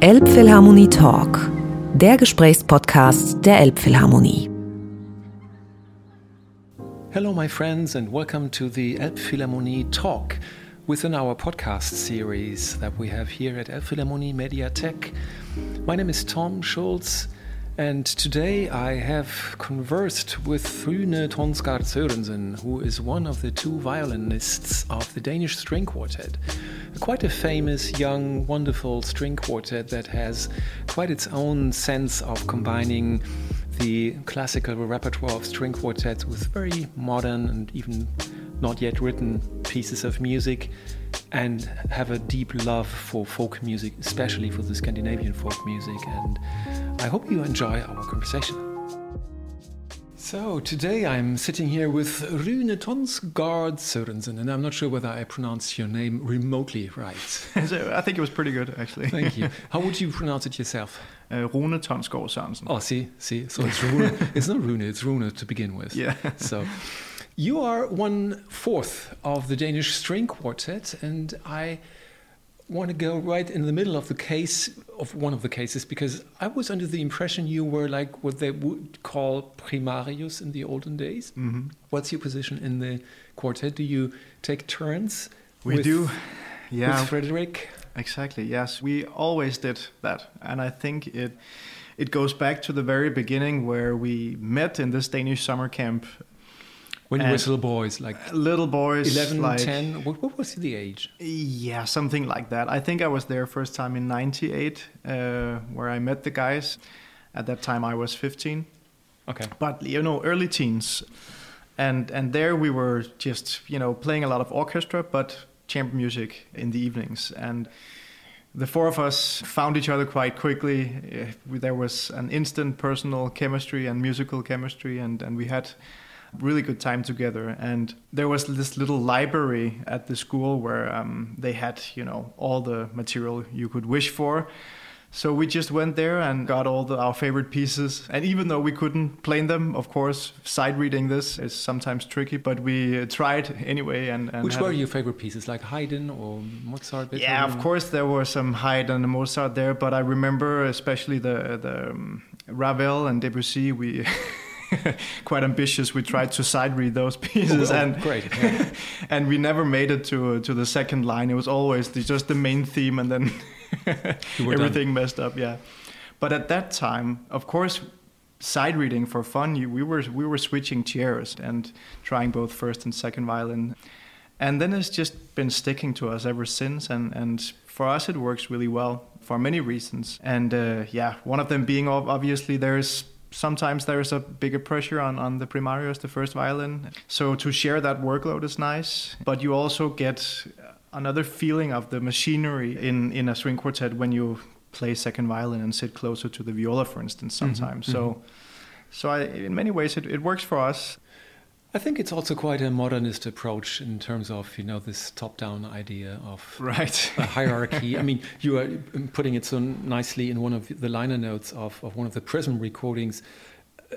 Elbphilharmonie Talk, der Gesprächspodcast der Elbphilharmonie. Hello, my friends, and welcome to the Elbphilharmonie Talk within our podcast series that we have here at Elbphilharmonie Mediatek. My name is Tom Schulz. And today I have conversed with Rune Tonsgaard Sørensen, who is one of the two violinists of the Danish String Quartet. Quite a famous, young, wonderful string quartet that has quite its own sense of combining the classical repertoire of string quartets with very modern and even not yet written pieces of music and have a deep love for folk music, especially for the Scandinavian folk music. And I hope you enjoy our conversation. So today I'm sitting here with Rune Tonsgaard Sørensen, and I'm not sure whether I pronounced your name remotely right. so I think it was pretty good, actually. Thank you. How would you pronounce it yourself? Uh, Rune Tonsgaard Sørensen. Oh, see, see. So it's Rune. it's not Rune. It's Rune to begin with. Yeah. So. You are one fourth of the Danish string quartet, and I want to go right in the middle of the case of one of the cases because I was under the impression you were like what they would call primarius in the olden days. Mm-hmm. What's your position in the quartet? Do you take turns? We with, do, yeah. With Frederik. Exactly. Yes, we always did that, and I think it it goes back to the very beginning where we met in this Danish summer camp when you were little boys, like little boys, 11, like, 10, what, what, was the age? Yeah, something like that. I think I was there first time in 98, uh, where I met the guys. At that time, I was 15. Okay. But, you know, early teens. And, and there we were just, you know, playing a lot of orchestra, but chamber music in the evenings. And the four of us found each other quite quickly. Uh, there was an instant personal chemistry and musical chemistry, and, and we had really good time together. And there was this little library at the school where um, they had, you know, all the material you could wish for. So we just went there and got all the, our favorite pieces. And even though we couldn't play them, of course, side reading this is sometimes tricky, but we uh, tried anyway. And, and which were your favorite pieces, like Haydn or Mozart? Beethoven? Yeah, of course there were some Haydn and Mozart there, but I remember especially the the um, Ravel and Debussy. We quite ambitious. We tried to side read those pieces, oh, and great, yeah. and we never made it to to the second line. It was always the, just the main theme, and then everything done. messed up. Yeah, but at that time, of course, side reading for fun, you, we were we were switching chairs and trying both first and second violin, and then it's just been sticking to us ever since. And and for us, it works really well for many reasons. And uh, yeah, one of them being obviously there's sometimes there's a bigger pressure on, on the primarius, the first violin. So to share that workload is nice, but you also get another feeling of the machinery in, in a string quartet when you play second violin and sit closer to the viola, for instance, mm-hmm. sometimes. Mm-hmm. So, so I, in many ways, it, it works for us. I think it's also quite a modernist approach in terms of you know this top-down idea of right a hierarchy. I mean, you are putting it so nicely in one of the liner notes of, of one of the Prism recordings.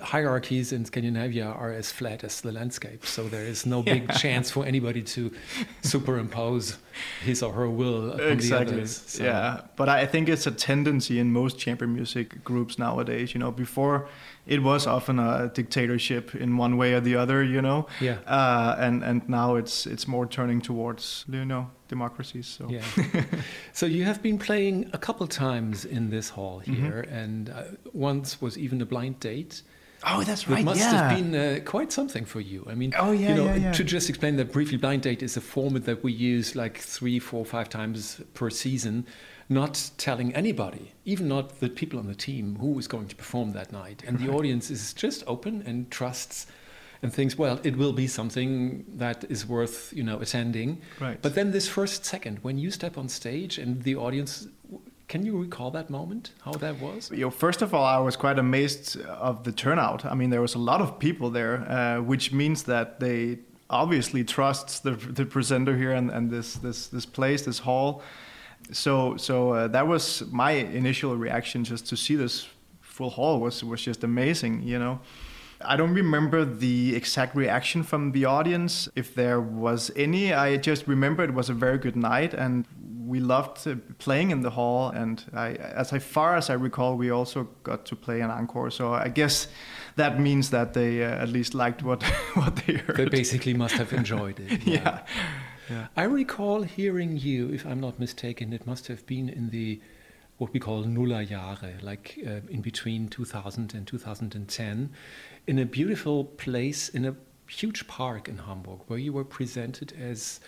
Hierarchies in Scandinavia are as flat as the landscape, so there is no big chance for anybody to superimpose his or her will upon exactly. the others. So. Yeah, but I think it's a tendency in most chamber music groups nowadays. You know, before it was often a dictatorship in one way or the other, you know. Yeah. Uh, and and now it's it's more turning towards you know democracies. So. Yeah. so you have been playing a couple times in this hall mm-hmm. here, mm-hmm. and uh, once was even a blind date. Oh, that's right. It must yeah. have been uh, quite something for you. I mean, oh yeah, you know, yeah, yeah. to just explain that briefly, blind date is a format that we use like three, four, five times per season not telling anybody, even not the people on the team, who is going to perform that night. And right. the audience is just open and trusts and thinks, well, it will be something that is worth, you know, attending. Right. But then this first second, when you step on stage and the audience can you recall that moment? How that was? You know, first of all, I was quite amazed of the turnout. I mean, there was a lot of people there, uh, which means that they obviously trusts the the presenter here and, and this this this place, this hall so so uh, that was my initial reaction just to see this full hall was was just amazing you know I don't remember the exact reaction from the audience, if there was any. I just remember it was a very good night and we loved playing in the hall. And I, as far as I recall, we also got to play an encore. So I guess that means that they uh, at least liked what, what they heard. They basically must have enjoyed it. yeah. yeah. yeah. I recall hearing you, if I'm not mistaken, it must have been in the what we call Nullerjahre, like uh, in between 2000 and 2010, in a beautiful place in a huge park in Hamburg, where you were presented as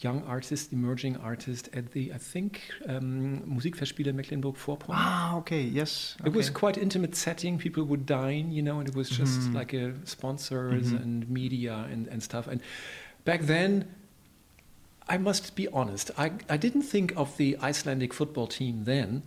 young artist, emerging artist at the, I think, um, Musikfestspiele Mecklenburg-Vorpommern. Ah, okay, yes. Okay. It was quite intimate setting. People would dine, you know, and it was just mm. like a sponsors mm -hmm. and media and, and stuff. And back then, I must be honest, I, I didn't think of the Icelandic football team then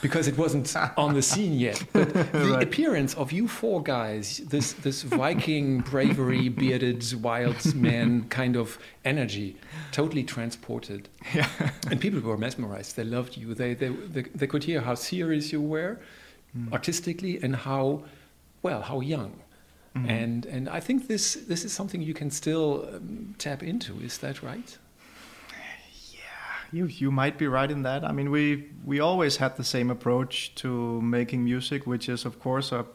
because it wasn't on the scene yet. But the right. appearance of you four guys, this this Viking bravery, bearded wild man kind of energy, totally transported. Yeah. and people were mesmerized. They loved you. They they they, they could hear how serious you were, mm. artistically, and how well how young. Mm. And and I think this this is something you can still um, tap into. Is that right? You you might be right in that. I mean, we we always had the same approach to making music, which is of course of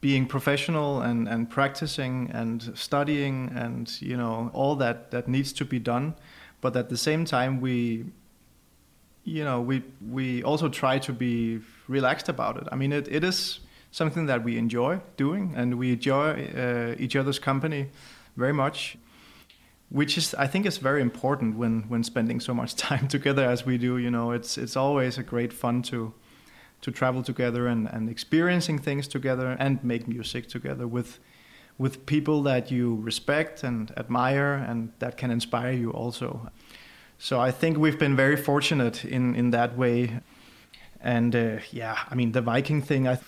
being professional and and practicing and studying and you know all that that needs to be done, but at the same time we you know we we also try to be relaxed about it. I mean, it, it is something that we enjoy doing, and we enjoy uh, each other's company very much which is I think is very important when when spending so much time together as we do. You know, it's it's always a great fun to to travel together and, and experiencing things together and make music together with with people that you respect and admire and that can inspire you also. So I think we've been very fortunate in in that way and uh, yeah i mean the viking thing i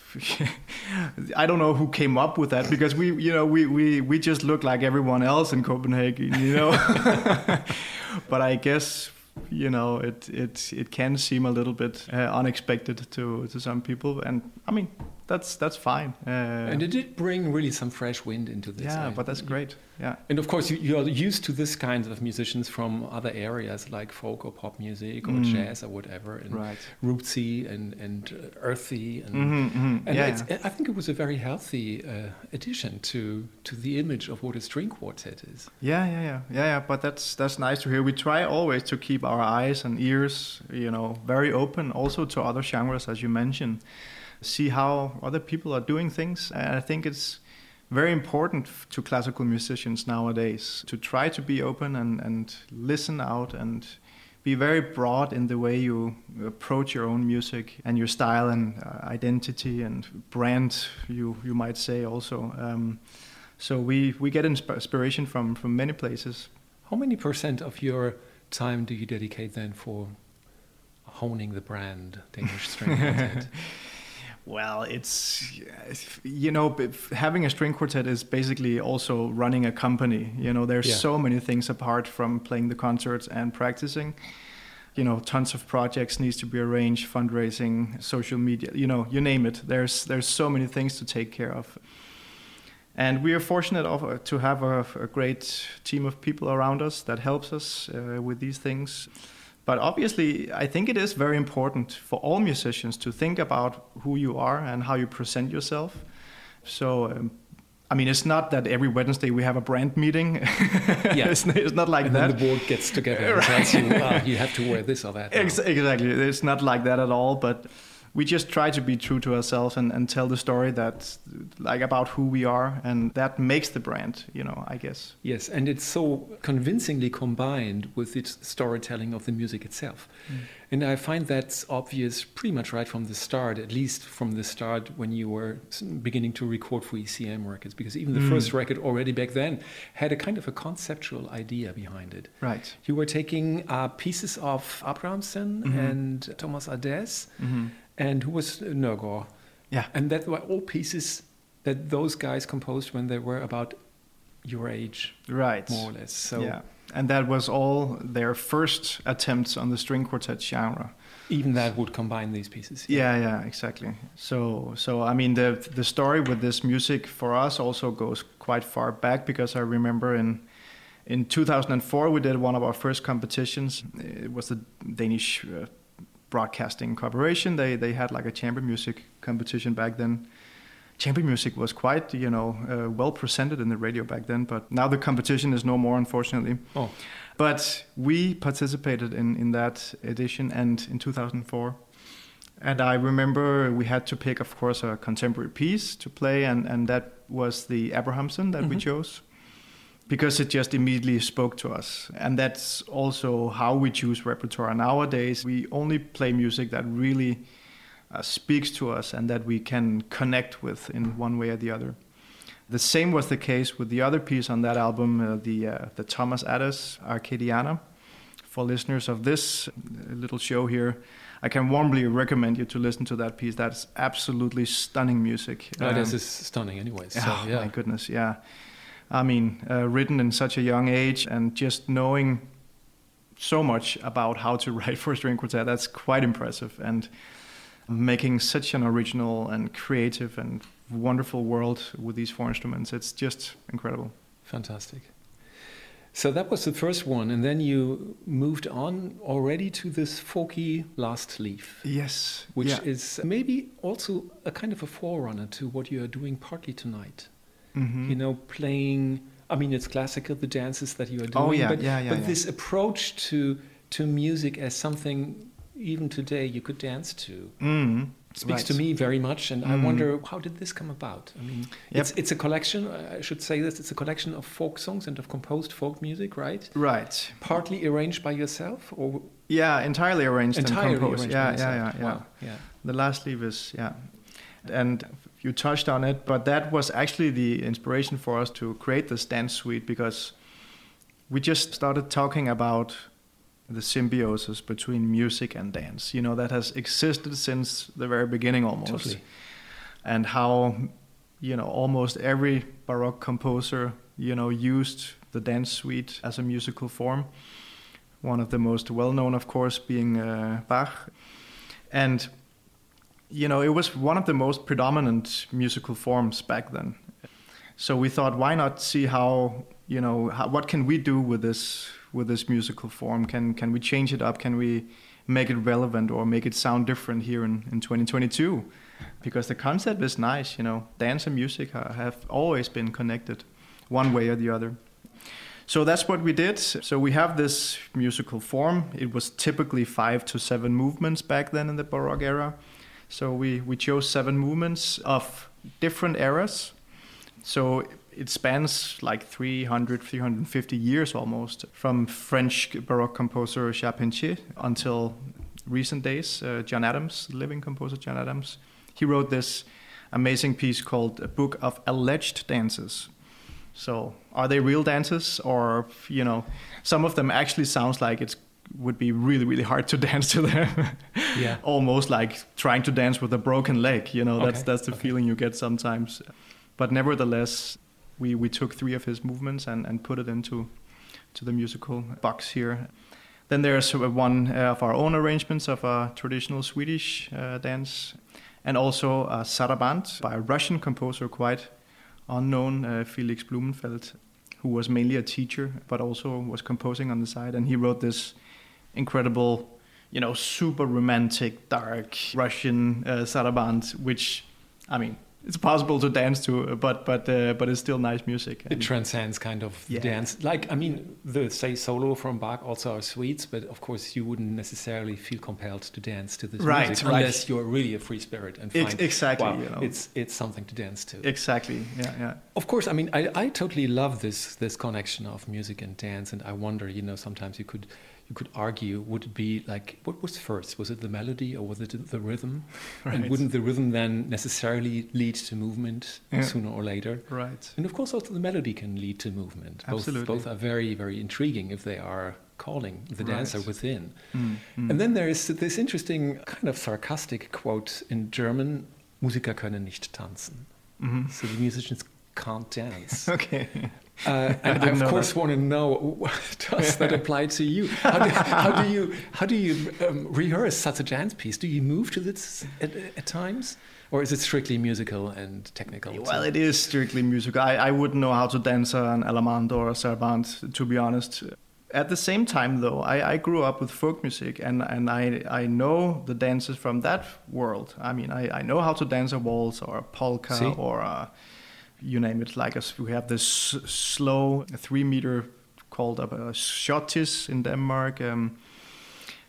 i don't know who came up with that because we you know we we we just look like everyone else in copenhagen you know? But i guess you know it it it can seem a little bit uh, unexpected to to some people. And i mean that's that's fine. Uh, and it did bring really some fresh wind into this. Yeah, but that's great. Yeah. And of course, you, you are used to this kind of musicians from other areas like folk or pop music or mm. jazz or whatever, and right. rootsy and and uh, earthy, and, mm-hmm, mm-hmm. and yeah. I think it was a very healthy uh, addition to to the image of what a string quartet is. Yeah, yeah, yeah, yeah, yeah. But that's that's nice to hear. We try always to keep our eyes and ears, you know, very open, also to other genres, as you mentioned see how other people are doing things. And I think it's very important to classical musicians nowadays to try to be open and, and listen out and be very broad in the way you approach your own music and your style and uh, identity and brand, you, you might say also. Um, so we, we get inspiration from, from many places. How many percent of your time do you dedicate then for honing the brand Danish String? Well, it's you know having a string quartet is basically also running a company. You know, there's yeah. so many things apart from playing the concerts and practicing. You know, tons of projects needs to be arranged, fundraising, social media. You know, you name it. There's there's so many things to take care of. And we are fortunate of, uh, to have a, a, great team of people around us that helps us uh, with these things. But obviously, I think it is very important for all musicians to think about who you are and how you present yourself. So, um, I mean, it's not that every Wednesday we have a brand meeting. yeah. it's, it's, not like and that. Then the board gets together and tells you, oh, you have to wear this or that. Ex- exactly. It's not like that at all. But we just try to be true to ourselves and, and tell the story that like about who we are and that makes the brand you know i guess yes and it's so convincingly combined with its storytelling of the music itself mm. and i find that's obvious pretty much right from the start at least from the start when you were beginning to record for ecm records because even the mm. first record already back then had a kind of a conceptual idea behind it right you were taking uh, pieces of Abrahamsen mm-hmm. and thomas adès mm-hmm and who was Nørgaard. Yeah. And that were all pieces that those guys composed when they were about your age, right? More or less. So yeah. And that was all their first attempts on the string quartet genre. Even that would combine these pieces. Yeah, yeah, exactly. So, so I mean, the the story with this music for us also goes quite far back because I remember in in 2004 we did one of our first competitions. It was the Danish uh, Broadcasting Corporation. They they had like a chamber music competition back then. Chamber music was quite, you know, uh, well presented in the radio back then, but now the competition is no more, unfortunately. Oh. But we participated in, in that edition and in 2004. And I remember we had to pick, of course, a contemporary piece to play, and, and that was the Abrahamsen that mm-hmm. we chose because it just immediately spoke to us. And that's also how we choose repertoire nowadays. We only play music that really uh, speaks to us and that we can connect with in one way or the other. The same was the case with the other piece on that album, uh, the uh, the Thomas Adès Arcadiana. For listeners of this uh, little show here, I can warmly recommend you to listen to that piece. That's absolutely stunning music. Um, this is stunning, anyways. So, oh, yeah. my goodness, yeah. I mean, uh, written in such a young age and just knowing so much about how to write for a string quartet, that's quite impressive. And making such an original and creative and wonderful world with these four instruments. It's just incredible. Fantastic. So that was the first one, and then you moved on already to this folky last leaf. Yes, which yeah. is maybe also a kind of a forerunner to what you are doing partly tonight. Mm-hmm. You know, playing. I mean, it's classical the dances that you are doing. Oh yeah, but, yeah, yeah. But yeah. this approach to to music as something even today you could dance to. Mm, speaks right. to me very much, and mm. I wonder how did this come about? I mean, yep. it's it's a collection. I should say this: it's a collection of folk songs and of composed folk music, right? Right. Partly arranged by yourself, or yeah, entirely arranged entirely and composed. Arranged yeah, yeah, yeah, yeah. Wow. yeah. The last leaf is yeah, and you touched on it, but that was actually the inspiration for us to create this dance suite because we just started talking about the symbiosis between music and dance. You know, that has existed since the very beginning almost. Totally. And how, you know, almost every Baroque composer, you know, used the dance suite as a musical form. One of the most well known, of course, being uh, Bach. And, you know, it was one of the most predominant musical forms back then. So we thought, why not see how, you know, how, what can we do with this with this musical form? Can can we change it up? Can we make it relevant or make it sound different here in, in 2022? Because the concept is nice, you know. Dance and music have always been connected, one way or the other. So that's what we did. So we have this musical form. It was typically five to seven movements back then in the Baroque era. So we, we chose seven movements of different eras. So it spans like 300, 350 years almost, from French Baroque composer Charpentier until recent days. Uh, John Adams, living composer John Adams, he wrote this amazing piece called A Book of Alleged Dances. So, are they real dances, or you know, some of them actually sounds like it would be really, really hard to dance to them. yeah, almost like trying to dance with a broken leg. You know, okay. that's that's the okay. feeling you get sometimes. But nevertheless, we, we took three of his movements and, and put it into to the musical box here. Then there's one of our own arrangements of a traditional Swedish uh, dance, and also a saraband by a Russian composer, quite unknown, uh, Felix Blumenfeld, who was mainly a teacher but also was composing on the side. And he wrote this incredible, you know, super romantic, dark Russian uh, saraband, which, I mean, it's possible to dance to, but but uh, but it's still nice music. it transcends kind of yeah. dance. Like I mean, the say solo from Bach also are suites, but of course you wouldn't necessarily feel compelled to dance to this right, music right. unless you're really a free spirit and find exactly wow, you know. it's it's something to dance to. Exactly. Yeah, yeah. Of course, I mean, I I totally love this this connection of music and dance, and I wonder, you know, sometimes you could you could argue would be like what was first was it the melody or was it the rhythm right. and wouldn't the rhythm then necessarily lead to movement yeah. sooner or later right and of course also the melody can lead to movement Absolutely. both, both are very very intriguing if they are calling the right. dancer within mm, mm. and then there is this interesting kind of sarcastic quote in german musiker können nicht tanzen mm-hmm. so the musicians can't dance okay Uh, and I, of course, that. want to know does that apply to you? How do, how do you how do you um, rehearse such a dance piece? Do you move to this at, at times? or is it strictly musical and technical? Well, it is strictly musical. I, I wouldn't know how to dance an Allemande or a Sarabande, to be honest. At the same time, though, I, I grew up with folk music and, and I, I know the dances from that world. I mean, I, I know how to dance a waltz or a polka See? or a, you name it. Like us, we have this slow three meter called a, a schottis in Denmark. Um,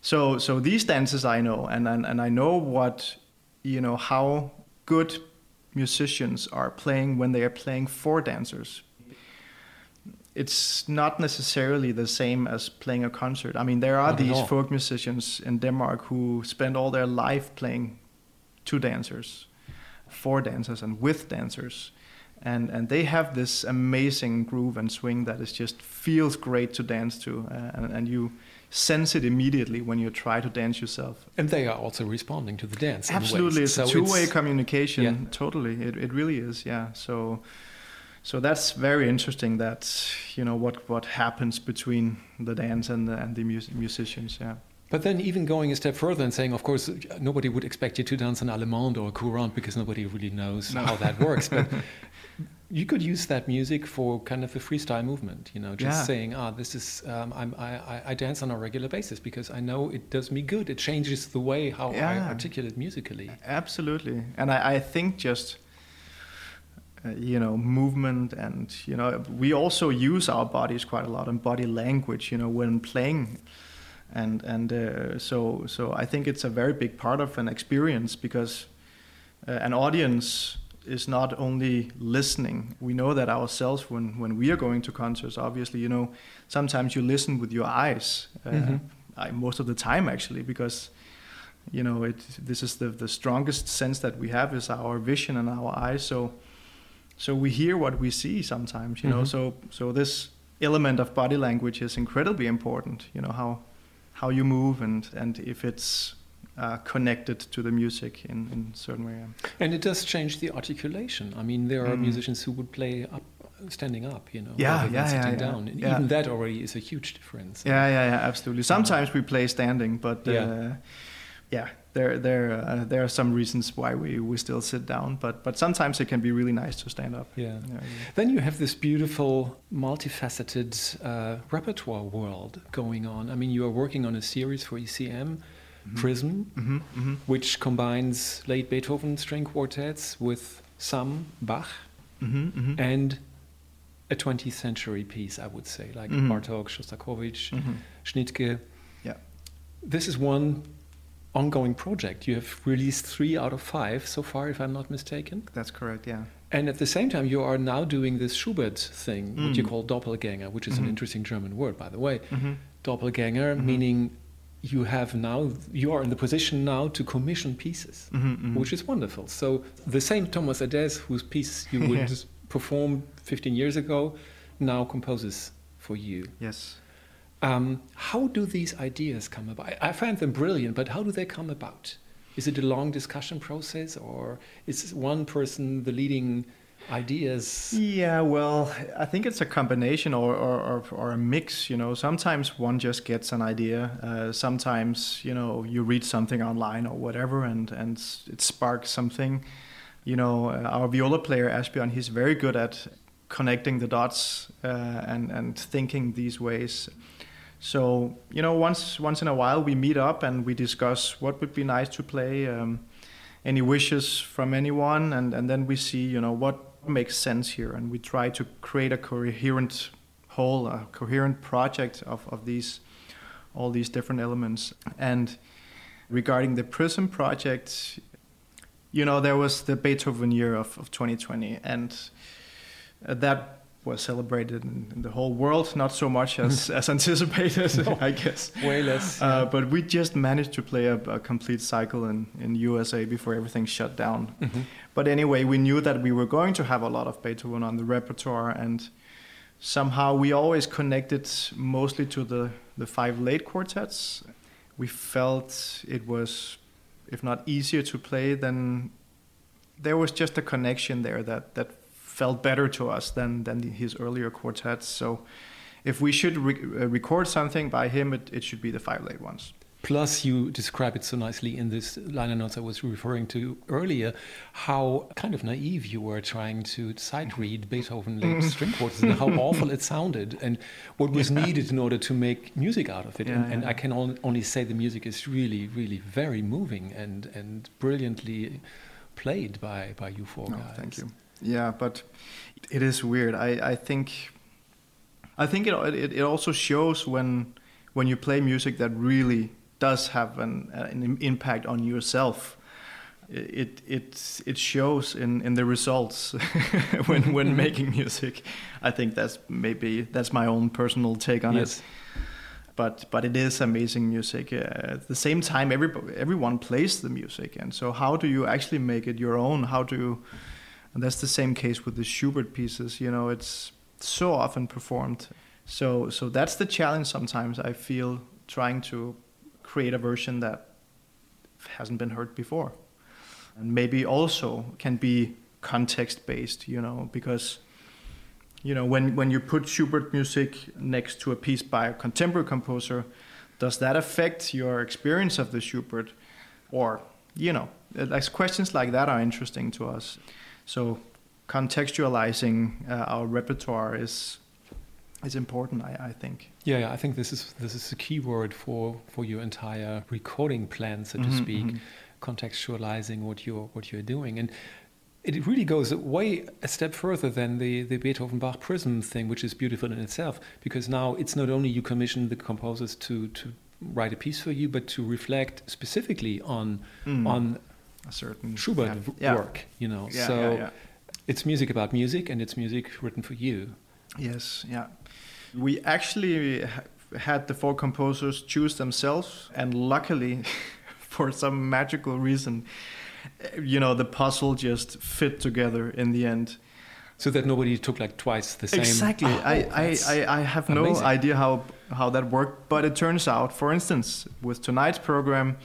so so these dances I know, and, and and I know what you know how good musicians are playing when they are playing for dancers. It's not necessarily the same as playing a concert. I mean, there are not these folk musicians in Denmark who spend all their life playing to dancers, for dancers, and with dancers. And, and they have this amazing groove and swing that is just feels great to dance to, uh, and, and you sense it immediately when you try to dance yourself. And they are also responding to the dance. Absolutely, it's so a two-way communication. Yeah. Totally, it it really is. Yeah. So, so that's very interesting. That you know what what happens between the dance and the and the mus- musicians. Yeah. But then, even going a step further and saying, of course, nobody would expect you to dance an allemande or a courante because nobody really knows no. how that works. But you could use that music for kind of a freestyle movement, you know, just yeah. saying, ah, this is, um, i I, dance on a regular basis because I know it does me good. It changes the way how yeah. I articulate musically. Absolutely. And I, I think just, uh, you know, movement and, you know, we also use our bodies quite a lot and body language, you know, when playing. And, and uh, so, so I think it's a very big part of an experience because uh, an audience is not only listening. We know that ourselves when, when we are going to concerts, obviously, you know, sometimes you listen with your eyes, uh, mm-hmm. I, most of the time actually, because, you know, it, this is the, the strongest sense that we have is our vision and our eyes. So, so we hear what we see sometimes, you mm-hmm. know, so, so this element of body language is incredibly important, you know, how, how you move and, and if it's uh, connected to the music in, in certain way. And it does change the articulation. I mean, there are mm. musicians who would play up, standing up, you know, yeah, rather yeah, sitting yeah, down. And yeah. even that already is a huge difference. Yeah, yeah, yeah, absolutely. Sometimes we play standing, but yeah, uh, yeah there there uh, there are some reasons why we, we still sit down, but but sometimes it can be really nice to stand up. Yeah. yeah. Then you have this beautiful, multifaceted uh, repertoire world going on. I mean, you are working on a series for ECM mm-hmm. Prism, mm-hmm. Mm-hmm. which combines late Beethoven string quartets with some Bach mm-hmm, mm-hmm. and a 20th century piece, I would say, like mm-hmm. Bartok, Shostakovich, Schnittke. Yeah. This is one ongoing project. You have released three out of five so far, if I'm not mistaken. That's correct, yeah. And at the same time, you are now doing this Schubert thing, mm. what you call Doppelgänger, which is mm-hmm. an interesting German word, by the way. Mm-hmm. Doppelgänger, mm-hmm. meaning you have now you are in the position now to commission pieces mm-hmm, mm-hmm. which is wonderful so the same thomas adès whose piece you would perform 15 years ago now composes for you yes um, how do these ideas come about I, find them brilliant but how do they come about is it a long discussion process or is one person the leading ideas? Yeah, well, I think it's a combination or, or, or, a mix. You know, sometimes one just gets an idea. Uh, sometimes, you know, you read something online or whatever, and and it sparks something. You know, uh, our viola player Asbjørn, he's very good at connecting the dots uh, and and thinking these ways. So you know, once once in a while we meet up and we discuss what would be nice to play. Um, any wishes from anyone and, and then we see you know what makes sense here, and we try to create a coherent whole, a coherent project of, of these all these different elements. And regarding the Prism project, you know, there was the Beethoven year of, of 2020, and that was celebrated in, in, the whole world, not so much as, as anticipated, no, I guess. Way less. Uh, yeah. Uh, but we just managed to play a, a, complete cycle in, in USA before everything shut down. Mm-hmm. But anyway, we knew that we were going to have a lot of Beethoven on the repertoire, and somehow we always connected mostly to the, the five late quartets. We felt it was, if not easier to play, then there was just a connection there that, that felt better to us than than his earlier quartets. So if we should re- uh, record something by him, it, it should be the five late ones. Plus, you describe it so nicely in this liner notes I was referring to earlier, how kind of naive you were trying to sight read Beethoven late string quartets and how awful it sounded and what was yeah. needed in order to make music out of it. Yeah, and, yeah. and, I can only say the music is really, really very moving and, and brilliantly played by, by you four guys. Oh, thank you. Yeah, but it is weird. I, I think I think it, it, it also shows when when you play music that really does have an, an impact on yourself. It it it shows in, in the results when when making music. I think that's maybe that's my own personal take on yes. it. But but it is amazing music. Uh, at the same time, every everyone plays the music, and so how do you actually make it your own? How do you, and that's the same case with the Schubert pieces. You know, it's so often performed. So so that's the challenge. Sometimes I feel trying to create a version that hasn't been heard before. And maybe also can be context based, you know, because you know when, when you put Schubert music next to a piece by a contemporary composer, does that affect your experience of the Schubert? Or, you know, uh, like questions like that are interesting to us. So contextualizing uh, our repertoire is is important. I, I think. Yeah, yeah, I think this is this is the key word for for your entire recording plan, so to mm-hmm, speak, mm-hmm. contextualizing what you're what you're doing, and it really goes way a step further than the the Beethoven Bach Prism thing, which is beautiful in itself, because now it's not only you commission the composers to to write a piece for you, but to reflect specifically on mm. on a certain Schubert yeah. work, you know. Yeah, so yeah, it's music about music, and it's music written for you. Yes, yeah. We actually had the four composers choose themselves, and luckily, for some magical reason, eh, you know, the puzzle just fit together in the end. So that nobody took like twice the same. Exactly. Oh, I, I, I, I, have amazing. no idea how, how that worked, but it turns out, for instance, with tonight's program,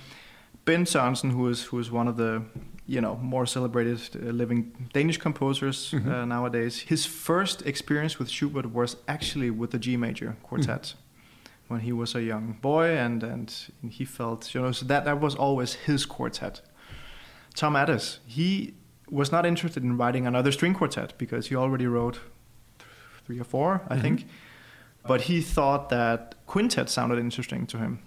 Bent Sørensen, who is who is one of the you know more celebrated uh, living Danish composers mm-hmm. uh, nowadays. His first experience with Schubert was actually with the G major quartet mm-hmm. when he was a young boy, and and he felt you know so that that was always his quartet. Tom Adès, he was not interested in writing another string quartet because he already wrote three or 4 I mm-hmm. think. But he thought that quintet sounded interesting to him.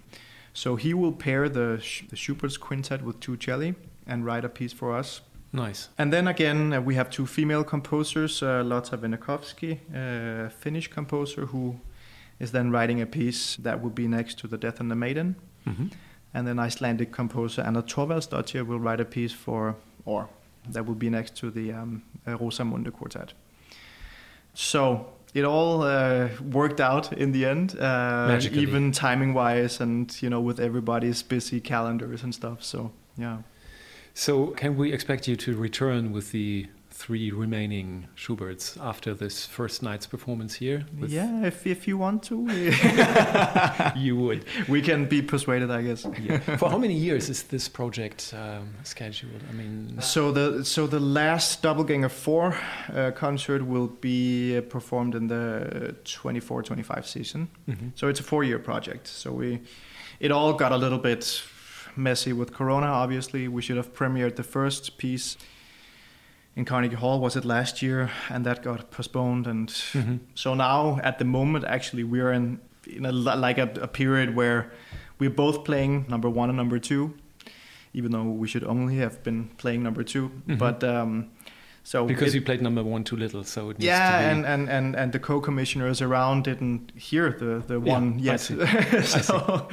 So he will pair the, the Schubert's quintet with two celli and write a piece for us. Nice. And then again, uh, we have two female composers, uh, Lotta Wennäkoski, a Finnish composer who is then writing a piece that will be next to The Death and the Maiden. Mm-hmm. And then Icelandic composer Anna Thorvaldsdottir will write a piece for, or that will be next to the um, uh, Rosamunde Quartet. So it all uh, worked out in the end, uh, even timing wise, and you know with everybody's busy calendars and stuff. So yeah. So, can we expect you to return with the three remaining Schuberts after this first night's performance here? Yeah, if if you want to, you would. We can be persuaded, I guess. yeah. For how many years is this project um, scheduled? I mean, so the so the last Doppelgänger Four uh, concert will be uh, performed in the 24-25 season. Mm-hmm. So it's a four-year project. So we, it all got a little bit messy with Corona. Obviously, we should have premiered the first piece in Carnegie Hall. Was it last year? And that got postponed. And mm-hmm. so now, at the moment, actually, we're in in a, like a, a period where we're both playing number one and number two, even though we should only have been playing number 2 mm-hmm. But um, so because it, you played number one too little, so it yeah, and, and and and the co-commissioners around didn't hear the the one yeah, yet. so,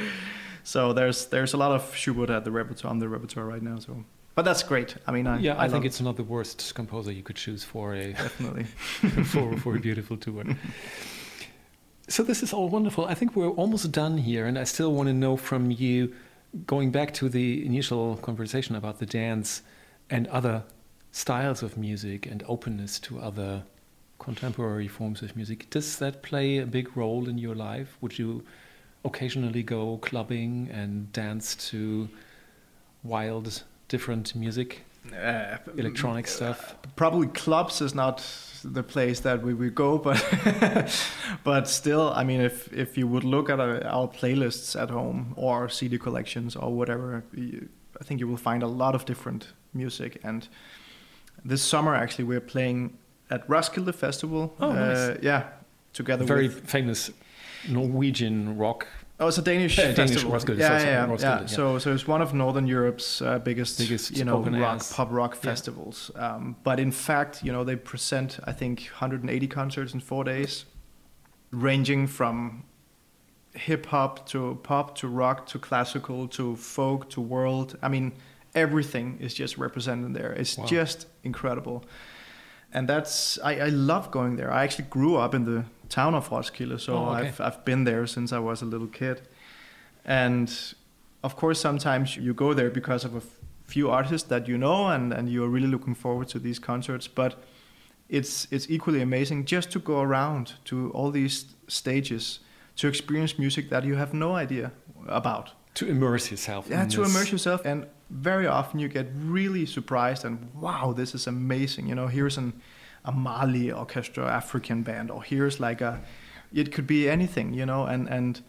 so there's there's a lot of Schubert at the repertoire on the repertoire right now. So, but that's great. I mean, I, yeah, I, I think it's not the worst composer you could choose for a definitely for for a beautiful tour. so this is all wonderful. I think we're almost done here, and I still want to know from you, going back to the initial conversation about the dance and other styles of music and openness to other contemporary forms of music. Does that play a big role in your life? Would you occasionally go clubbing and dance to wild, different music, uh, electronic stuff? Probably clubs is not the place that we would go, but but still, I mean, if if you would look at our, our playlists at home or CD collections or whatever, you, I think you will find a lot of different music. And this summer, actually, we're playing at Roskilde Festival. Oh, nice. Uh, yeah, together Very with famous Norwegian rock. Oh, it's a Danish Yeah, Danish festival. Roskilde, yeah, so- yeah, yeah, yeah. yeah. So, so it's one of Northern Europe's uh, biggest, Biggest you know, rock, pop rock Yeah. festivals. Um, but in fact, you know, they present, I think, 180 concerts in four days, ranging from hip hop to pop to rock to classical to folk to world. I mean, everything is just represented there. It's Wow. just incredible. And that's I, I love going there. I actually grew up in the town of Roskilde, so Oh, okay. I've I've been there since I was a little kid. And of course, sometimes you go there because of a f- few artists that you know, and, and you're really looking forward to these concerts. But it's it's equally amazing just to go around to all these stages to experience music that you have no idea about. To immerse yourself. Yeah, in to this. immerse yourself, and very often you get really surprised and wow, this is amazing. You know, here's an a Mali orchestra, African band, or here's like a, it could be anything. You know, and and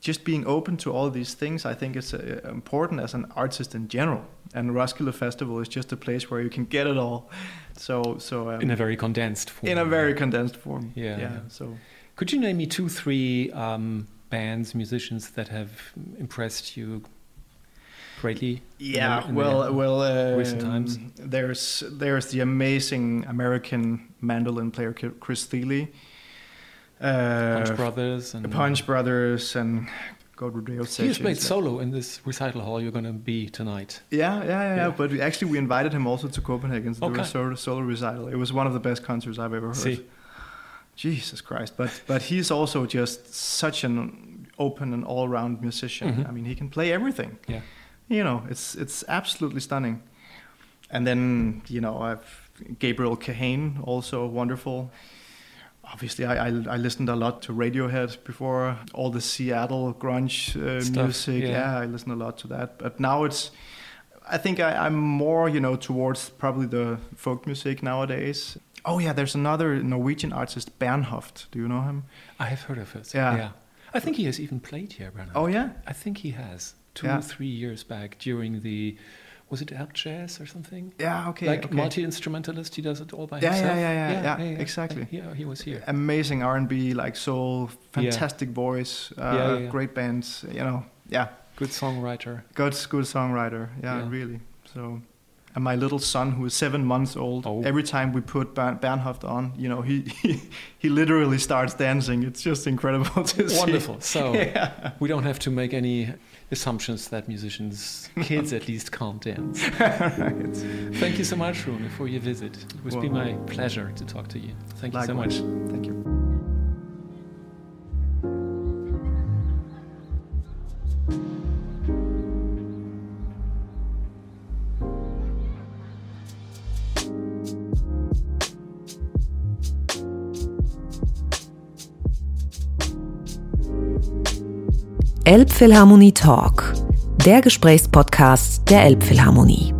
just being open to all these things, I think is uh, important as an artist in general. And Roskilde Festival is just a place where you can get it all. So so um, In a very condensed form. in a very condensed form. Yeah, yeah. yeah. So Could you name me two, three um, bands, musicians that have impressed you greatly? Yeah, in the well, well, uh, recent times? There's there's the amazing American mandolin player Chris Thile, uh, Punch Brothers and Punch Brothers, and Goat Rodeo He has Sessions. played solo in this recital hall you're going to be tonight. Yeah, yeah, yeah, yeah. But we, actually, we invited him also to Copenhagen to do a solo, solo recital. It was one of the best concerts I've ever heard. See. Jesus Christ! But but he's also just such an open and all-round musician. Mhm. I mean, he can play everything. Yeah. You know, it's it's absolutely stunning. And then you know, I've Gabriel Kahane, also wonderful. Obviously, I, I I listened a lot to Radiohead before all the Seattle grunge uh, Stuff, music. yeah. Yeah. I listened a lot to that. But now it's, I think I, I'm more you know towards probably the folk music nowadays. Oh yeah, there's another Norwegian artist Bernhoft. Do you know him? I have heard of it. Yeah. yeah. I think he has even played here, Bernhard. Oh yeah. I think he has. Two, Yeah. three years back during the, was it Elbjazz or something? Yeah. Okay. like okay. multi instrumentalist, he does it all by Yeah, yeah, himself. yeah, yeah, yeah, exactly. Yeah, he was here. amazing R&B, like soul, fantastic voice, uh, Yeah, yeah, yeah. great bands. You know, yeah, Good songwriter. good, good songwriter. Yeah, Yeah. really. So, and my little son, who is seven months old, Oh. every time we put Bern- Bernhoft on, you know, he, he he literally starts dancing. It's just incredible to see. Wonderful. So Yeah. we don't have to make any assumptions that musicians, kids at least, can't dance. right. Thank you so much, Rune, for your visit. It was been Well- my pleasure to talk to you. Thank you so much. Thank you. Elbphilharmonie Talk, der Gesprächspodcast der Elbphilharmonie.